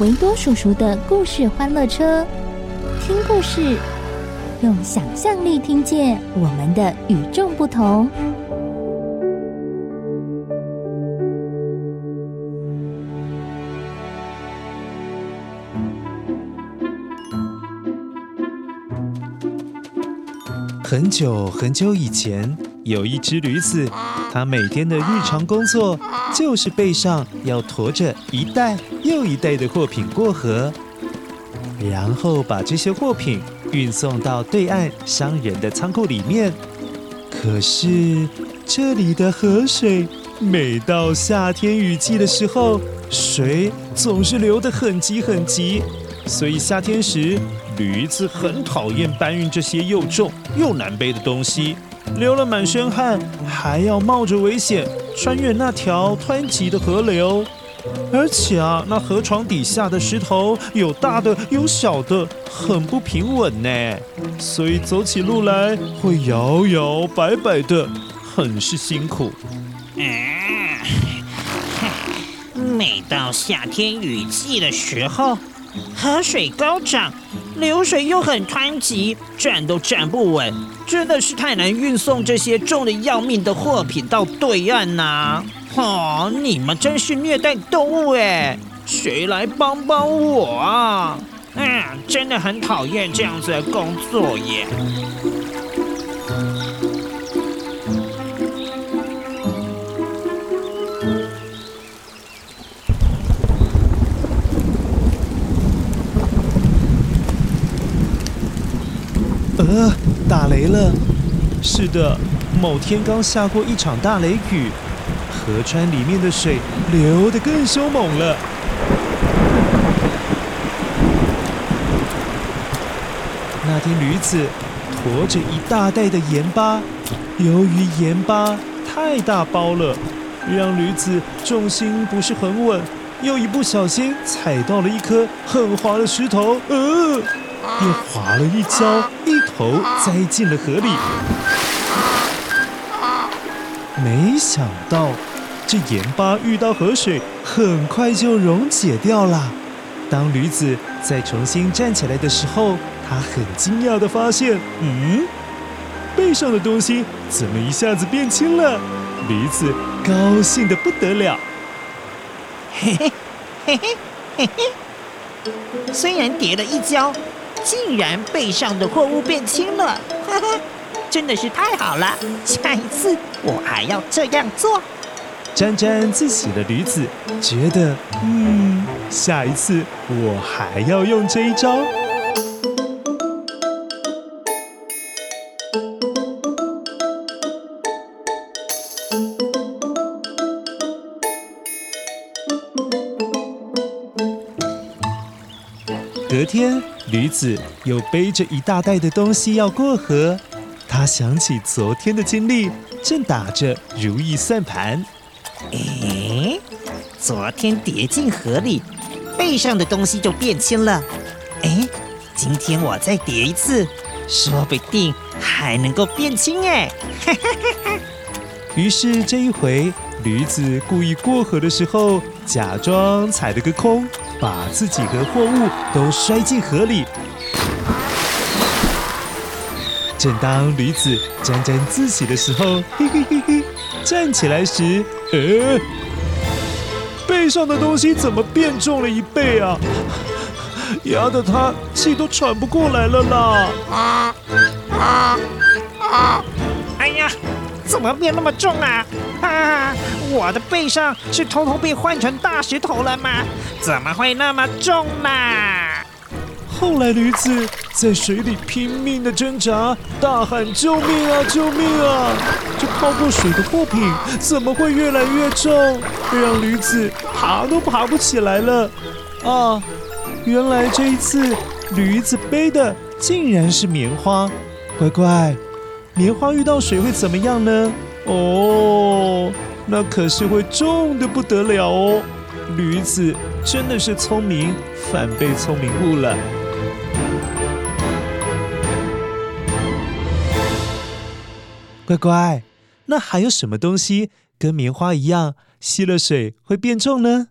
维多叔叔的故事欢乐车，听故事，用想象力听见我们的与众不同。很久很久以前，有一只驴子，它每天的日常工作就是背上要驮着一袋又一袋的货品过河，然后把这些货品运送到对岸商人的仓库里面。可是这里的河水，每到夏天雨季的时候，水总是流得很急很急，所以夏天时，驴子很讨厌搬运这些又重又难背的东西，流了满身汗，还要冒着危险穿越那条湍急的河流。而且啊，那河床底下的石头有大的有小的，很不平稳呢，所以走起路来会摇摇摆摆的，很是辛苦。嗯，每到夏天雨季的时候，河水高涨。流水又很湍急，站都站不稳，真的是太难运送这些重的要命的货品到对岸呐、啊！哦，你们真是虐待动物哎！谁来帮帮我啊？嗯，真的很讨厌这样子的工作耶。呃，打雷了。是的，某天刚下过一场大雷雨，河川里面的水流得更凶猛了。那天驴子驮着一大袋的盐巴，由于盐巴太大包了，让驴子重心不是很稳，又一不小心踩到了一颗很滑的石头，呃。又滑了一跤，一头栽进了河里。没想到，这盐巴遇到河水，很快就溶解掉了。当驴子再重新站起来的时候，他很惊讶地发现，嗯，背上的东西怎么一下子变轻了？驴子高兴得不得了。嘿嘿嘿嘿嘿嘿，虽然跌了一跤。竟然背上的货物变轻了，哈哈，真的是太好了！下一次我还要这样做。沾沾自喜的驴子觉得，嗯，下一次我还要用这一招。隔天。驴子又背着一大袋的东西要过河，他想起昨天的经历，正打着如意算盘。哎，昨天跌进河里，背上的东西就变轻了。哎，今天我再跌一次，说不定还能够变轻哎。于是这一回，驴子故意过河的时候，假装踩了个空。把自己和货物都摔进河里。正当驴子沾沾自喜的时候，嘿嘿嘿嘿，站起来时，呃，背上的东西怎么变重了一倍啊？压得他气都喘不过来了啦！啊啊啊！哎呀，怎么变那么重啊？啊！我的背上是偷偷被换成大石头了吗？怎么会那么重呢？后来驴子在水里拼命的挣扎，大喊：“救命啊！救命啊！”这泡过水的货品怎么会越来越重，让驴子爬都爬不起来了？啊！原来这一次驴子背的竟然是棉花。乖乖，棉花遇到水会怎么样呢？哦，那可是会重的不得了哦。驴子真的是聪明反被聪明误了。乖乖，那还有什么东西跟棉花一样，吸了水会变重呢？